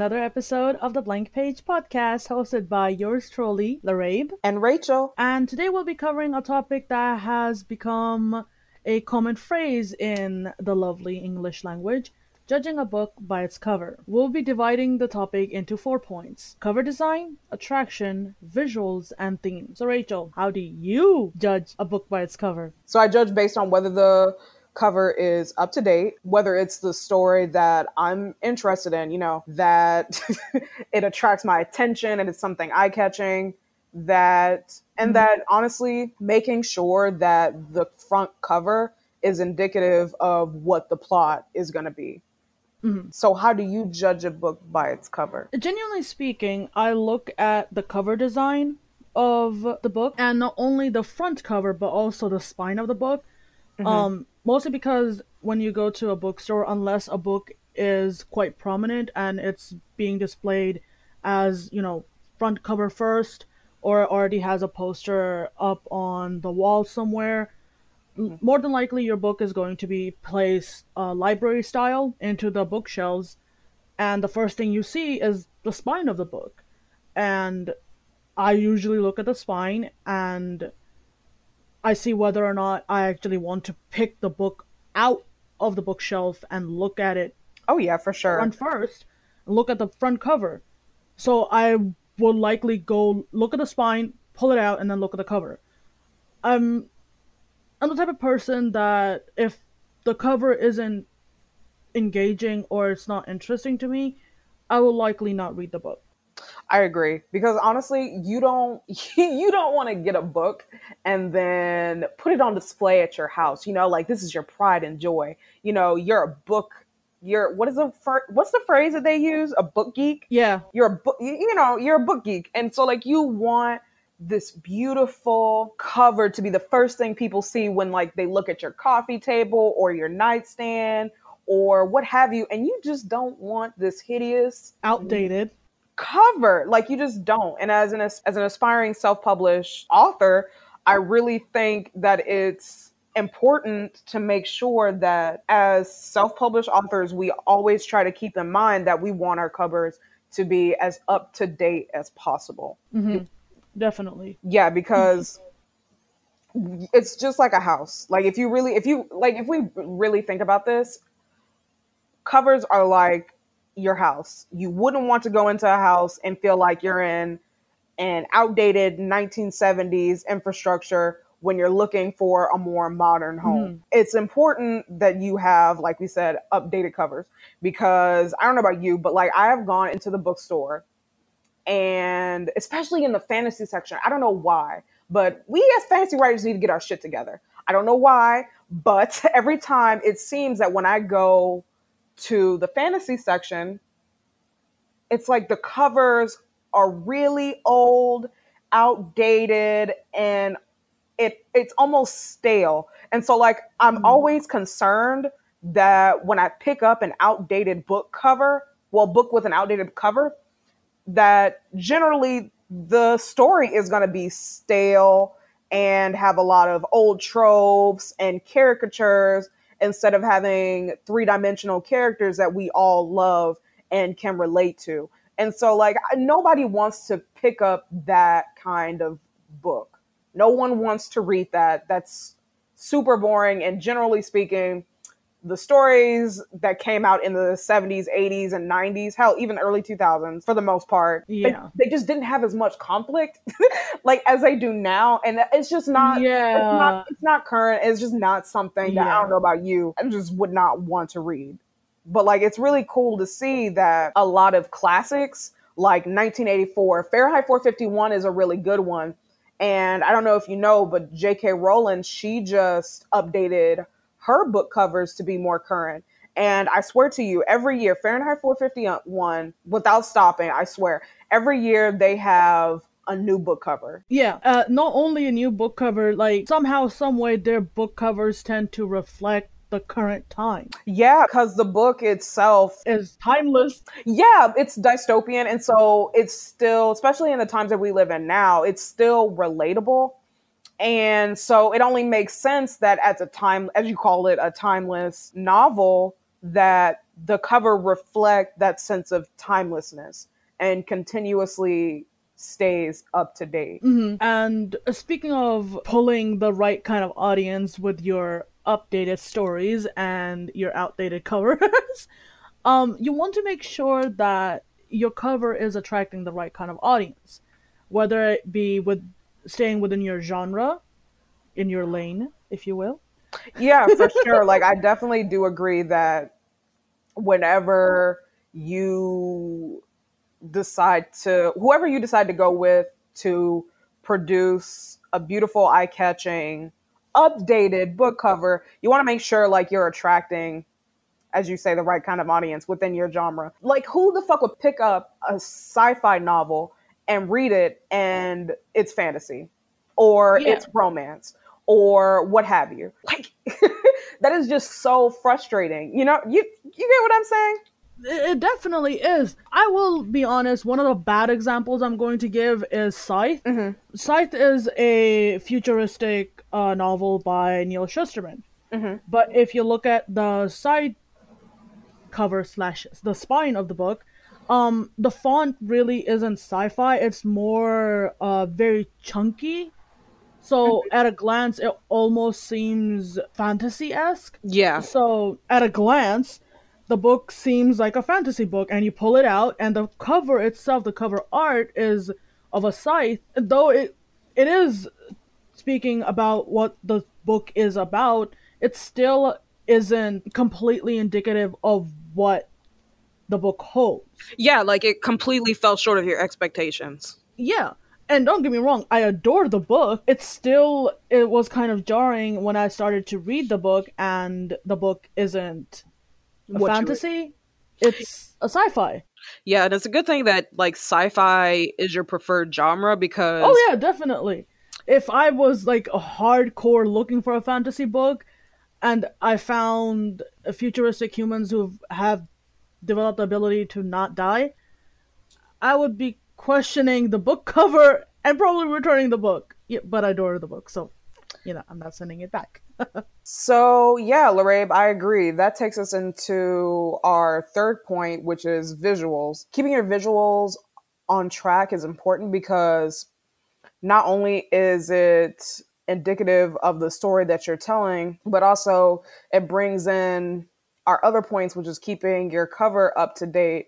another episode of the Blank Page Podcast, hosted by yours truly, Larabe. And Rachel. And today we'll be covering a topic that has become a common phrase in the lovely English language judging a book by its cover. We'll be dividing the topic into four points cover design, attraction, visuals, and themes. So, Rachel, how do you judge a book by its cover? So, I judge based on whether the cover is up to date, whether it's the story that I'm interested in, you know, that it attracts my attention and it's something eye catching, that, and mm-hmm. that honestly, making sure that the front cover is indicative of what the plot is going to be. Mm-hmm. So, how do you judge a book by its cover? Genuinely speaking, I look at the cover design of the book and not only the front cover but also the spine of the book. Mm-hmm. Um, mostly because when you go to a bookstore, unless a book is quite prominent and it's being displayed as you know front cover first, or already has a poster up on the wall somewhere, Mm-hmm. more than likely your book is going to be placed uh, library style into the bookshelves and the first thing you see is the spine of the book and i usually look at the spine and i see whether or not i actually want to pick the book out of the bookshelf and look at it oh yeah for sure. front first look at the front cover. So i will likely go look at the spine pull it out and then look at the cover. Um I'm the type of person that if the cover isn't engaging or it's not interesting to me, I will likely not read the book. I agree because honestly, you don't you don't want to get a book and then put it on display at your house. You know, like this is your pride and joy. You know, you're a book. You're what is the what's the phrase that they use? A book geek. Yeah, you're a book. You know, you're a book geek, and so like you want this beautiful cover to be the first thing people see when like they look at your coffee table or your nightstand or what have you and you just don't want this hideous outdated cover like you just don't and as an as an aspiring self-published author i really think that it's important to make sure that as self-published authors we always try to keep in mind that we want our covers to be as up to date as possible mm-hmm definitely. Yeah, because it's just like a house. Like if you really, if you like, if we really think about this, covers are like your house. You wouldn't want to go into a house and feel like you're in an outdated 1970s infrastructure when you're looking for a more modern home. Mm-hmm. It's important that you have, like we said, updated covers because I don't know about you, but like I have gone into the bookstore and especially in the fantasy section. I don't know why, but we as fantasy writers need to get our shit together. I don't know why, but every time it seems that when I go to the fantasy section, it's like the covers are really old, outdated, and it it's almost stale. And so like I'm mm. always concerned that when I pick up an outdated book cover, well book with an outdated cover, that generally the story is going to be stale and have a lot of old tropes and caricatures instead of having three dimensional characters that we all love and can relate to. And so, like, nobody wants to pick up that kind of book. No one wants to read that. That's super boring. And generally speaking, the stories that came out in the 70s, 80s, and 90s, hell, even early 2000s for the most part, yeah. they, they just didn't have as much conflict like as they do now. And it's just not, yeah. it's not, it's not current. It's just not something that yeah. I don't know about you. I just would not want to read. But like, it's really cool to see that a lot of classics like 1984, Fahrenheit 451 is a really good one. And I don't know if you know, but J.K. Rowling, she just updated her book covers to be more current. And I swear to you, every year, Fahrenheit 451, without stopping, I swear, every year they have a new book cover. Yeah, uh, not only a new book cover, like somehow, some way, their book covers tend to reflect the current time. Yeah, because the book itself is timeless. Yeah, it's dystopian. And so it's still, especially in the times that we live in now, it's still relatable. And so it only makes sense that as a time, as you call it, a timeless novel, that the cover reflect that sense of timelessness and continuously stays up to date. Mm-hmm. And speaking of pulling the right kind of audience with your updated stories and your outdated covers, um, you want to make sure that your cover is attracting the right kind of audience, whether it be with staying within your genre, in your lane, if you will. Yeah, for sure. like I definitely do agree that whenever you decide to whoever you decide to go with to produce a beautiful eye-catching updated book cover you want to make sure like you're attracting as you say the right kind of audience within your genre like who the fuck would pick up a sci-fi novel and read it and it's fantasy or yeah. it's romance or what have you like that is just so frustrating you know you you get what i'm saying it definitely is. I will be honest, one of the bad examples I'm going to give is Scythe. Mm-hmm. Scythe is a futuristic uh, novel by Neal Shusterman. Mm-hmm. But if you look at the side cover slash the spine of the book, um, the font really isn't sci-fi. It's more uh, very chunky. So mm-hmm. at a glance, it almost seems fantasy-esque. Yeah. So at a glance, the book seems like a fantasy book and you pull it out and the cover itself the cover art is of a scythe though it it is speaking about what the book is about it still isn't completely indicative of what the book holds yeah like it completely fell short of your expectations yeah and don't get me wrong i adore the book it's still it was kind of jarring when i started to read the book and the book isn't a fantasy. It's a sci-fi. Yeah, and it's a good thing that like sci-fi is your preferred genre because Oh yeah, definitely. If I was like a hardcore looking for a fantasy book and I found futuristic humans who have developed the ability to not die, I would be questioning the book cover and probably returning the book. Yeah, but I adore the book, so you know, I'm not sending it back. so yeah, Larabe, I agree. That takes us into our third point, which is visuals. Keeping your visuals on track is important because not only is it indicative of the story that you're telling, but also it brings in our other points, which is keeping your cover up to date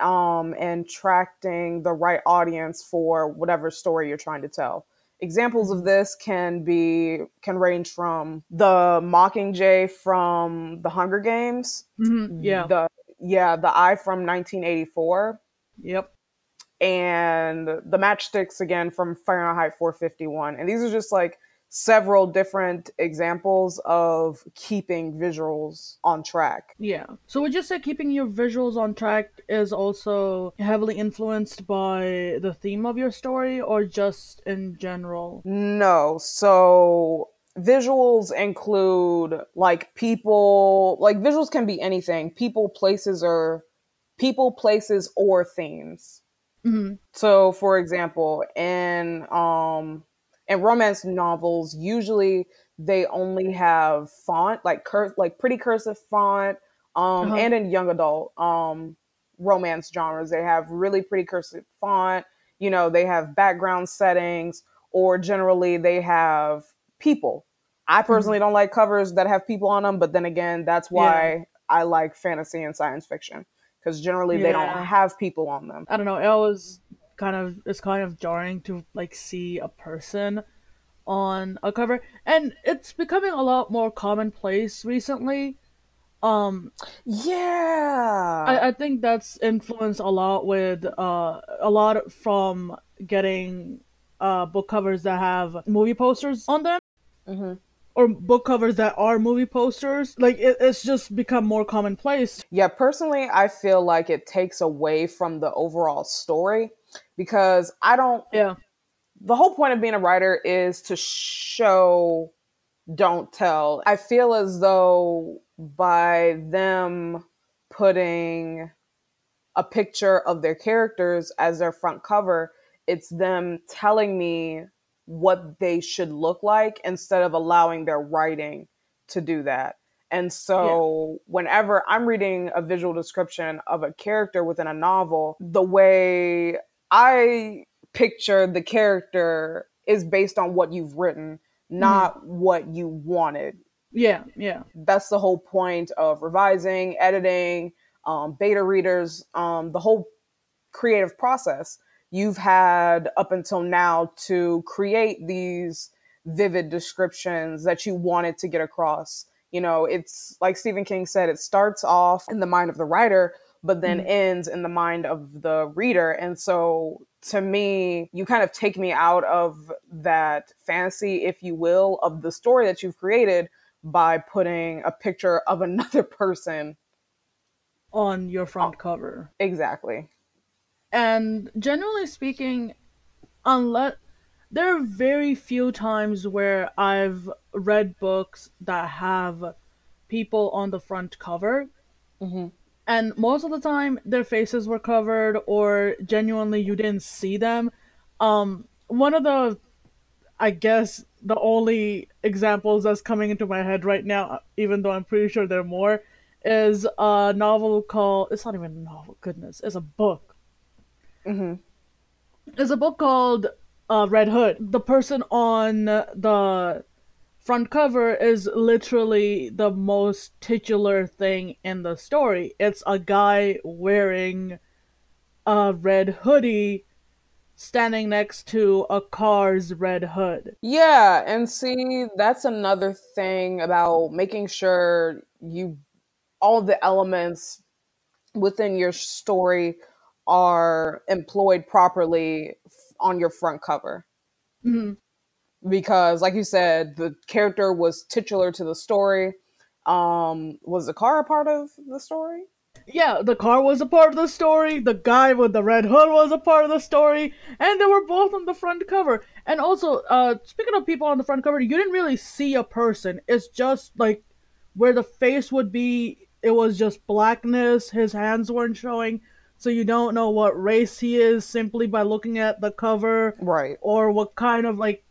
um, and attracting the right audience for whatever story you're trying to tell. Examples of this can be can range from the Mockingjay from the Hunger Games. Mm-hmm. Yeah. The yeah, the Eye from 1984. Yep. And the matchsticks again from Fahrenheit 451. And these are just like several different examples of keeping visuals on track. Yeah. So would you say keeping your visuals on track is also heavily influenced by the theme of your story or just in general? No. So visuals include like people, like visuals can be anything. People, places or people, places or themes. Mm-hmm. So for example, in um and romance novels usually they only have font like cur- like pretty cursive font um uh-huh. and in young adult um romance genres they have really pretty cursive font you know they have background settings or generally they have people i mm-hmm. personally mm-hmm. don't like covers that have people on them but then again that's why yeah. i like fantasy and science fiction because generally yeah. they don't have people on them i don't know it always kind of it's kind of jarring to like see a person on a cover. And it's becoming a lot more commonplace recently. Um yeah. I, I think that's influenced a lot with uh a lot from getting uh book covers that have movie posters on them. Mm-hmm. Or book covers that are movie posters like it, it's just become more commonplace yeah personally i feel like it takes away from the overall story because I don't. Yeah. The whole point of being a writer is to show, don't tell. I feel as though by them putting a picture of their characters as their front cover, it's them telling me what they should look like instead of allowing their writing to do that. And so, whenever I'm reading a visual description of a character within a novel, the way I picture the character is based on what you've written, not mm-hmm. what you wanted. Yeah, yeah. That's the whole point of revising, editing, um, beta readers, um, the whole creative process you've had up until now to create these vivid descriptions that you wanted to get across you know, it's like Stephen King said, it starts off in the mind of the writer, but then mm-hmm. ends in the mind of the reader. And so to me, you kind of take me out of that fantasy, if you will, of the story that you've created by putting a picture of another person on your front cover. Exactly. And generally speaking, unless there are very few times where I've read books that have people on the front cover. Mm-hmm. And most of the time, their faces were covered, or genuinely you didn't see them. Um, one of the, I guess, the only examples that's coming into my head right now, even though I'm pretty sure there are more, is a novel called. It's not even a novel, goodness. It's a book. Mm-hmm. It's a book called uh, Red Hood. The person on the front cover is literally the most titular thing in the story. It's a guy wearing a red hoodie standing next to a car's red hood. Yeah, and see, that's another thing about making sure you all the elements within your story are employed properly on your front cover. Mm-hmm. Because, like you said, the character was titular to the story. Um, was the car a part of the story? Yeah, the car was a part of the story. The guy with the red hood was a part of the story, and they were both on the front cover. And also, uh, speaking of people on the front cover, you didn't really see a person. It's just like where the face would be. It was just blackness. His hands weren't showing so you don't know what race he is simply by looking at the cover right. or what kind of like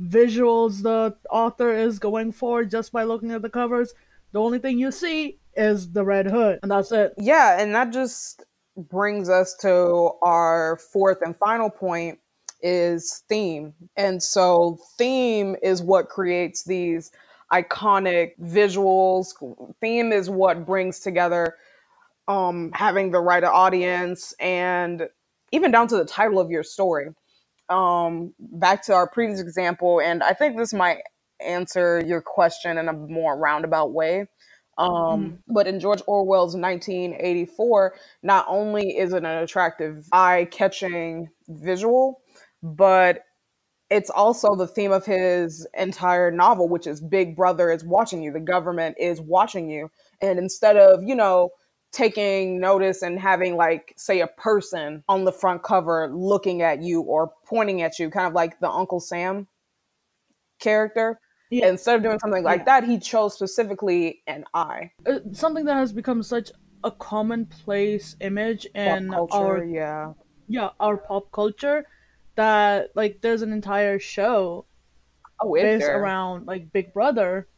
visuals the author is going for just by looking at the covers. The only thing you see is the red hood and that's it. Yeah and that just brings us to our fourth and final point is theme. And so theme is what creates these iconic visuals. Theme is what brings together um, having the right audience and even down to the title of your story. Um, back to our previous example, and I think this might answer your question in a more roundabout way. Um, mm. But in George Orwell's 1984, not only is it an attractive, eye catching visual, but it's also the theme of his entire novel, which is Big Brother is watching you, the government is watching you. And instead of, you know, taking notice and having like say a person on the front cover looking at you or pointing at you kind of like the uncle sam character yeah. instead of doing something like yeah. that he chose specifically an eye uh, something that has become such a commonplace image in culture, our yeah yeah our pop culture that like there's an entire show oh, based there? around like big brother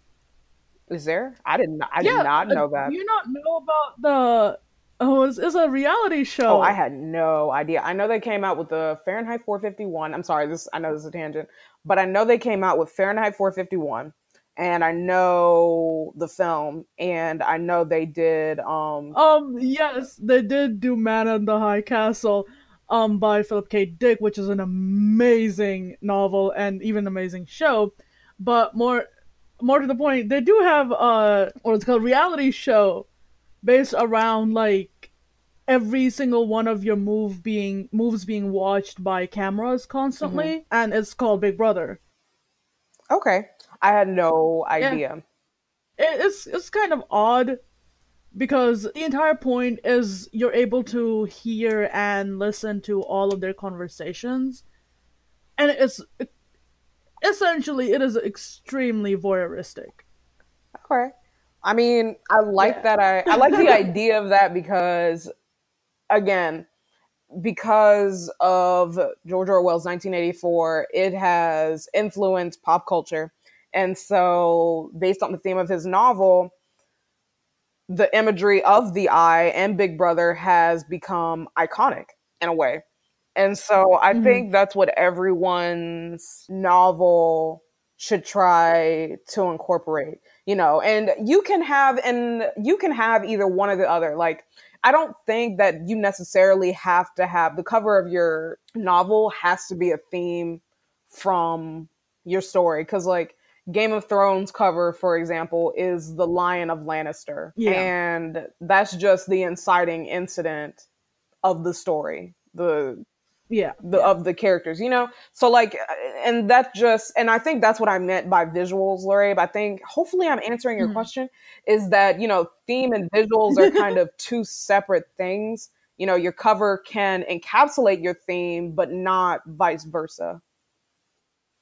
is there? I didn't. I yeah, did not know that. Do you not know about the? Oh, it's, it's a reality show. Oh, I had no idea. I know they came out with the Fahrenheit 451. I'm sorry, this. I know this is a tangent, but I know they came out with Fahrenheit 451, and I know the film, and I know they did. Um. Um. Yes, they did do Man in the High Castle. Um, by Philip K. Dick, which is an amazing novel and even amazing show. But more more to the point, they do have uh what it's called reality show based around like every single one of your move being moves being watched by cameras constantly mm-hmm. and it's called Big Brother. Okay. I had no idea. Yeah. It's it's kind of odd because the entire point is you're able to hear and listen to all of their conversations and it's essentially it is extremely voyeuristic. Okay. I mean, I like yeah. that I I like the idea of that because again, because of George Orwell's 1984, it has influenced pop culture. And so, based on the theme of his novel, the imagery of the eye and Big Brother has become iconic in a way. And so I Mhm. think that's what everyone's novel should try to incorporate, you know. And you can have and you can have either one or the other. Like I don't think that you necessarily have to have the cover of your novel has to be a theme from your story cuz like Game of Thrones cover, for example, is the Lion of Lannister. Yeah. And that's just the inciting incident of the story. The Yeah. the of the characters, you know? So like and that just and I think that's what I meant by visuals, Lori. I think hopefully I'm answering your Mhm. question is that, you know, theme and visuals are kind of two separate things. You know, your cover can encapsulate your theme, but not vice versa.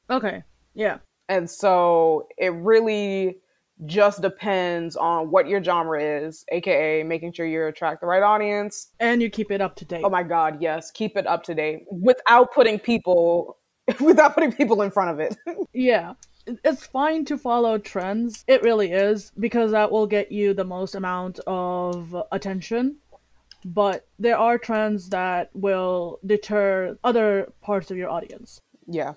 Okay. Yeah. And so it really just depends on what your genre is, aka making sure you attract the right audience. And you keep it up to date. Oh my god, yes, keep it up to date without putting people without putting people in front of it. Yeah. It's fine to follow trends. It really is because that will get you the most amount of attention. But there are trends that will deter other parts of your audience. yeah.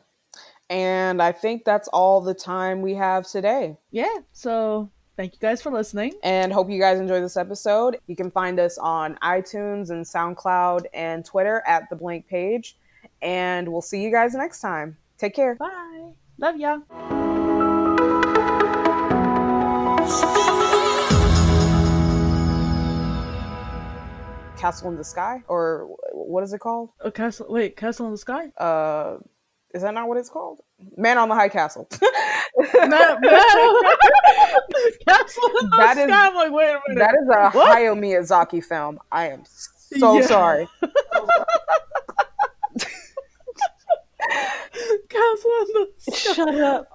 And I think that's all the time we have today. Yeah. So thank you guys for listening. And hope you guys enjoy this episode. You can find us on iTunes and SoundCloud and Twitter at the blank page. And we'll see you guys next time. Take care. Bye. Love ya. Castle in the Sky? Or what is it called? A castle. Wait, castle in the sky. Uh, is that not what it's called? Man on the High Castle. Man, man. castle in the That sky. is- like, wait a minute. that is a What? Hayao Miyazaki film. I am so Yeah. sorry. castle in the. Shut up.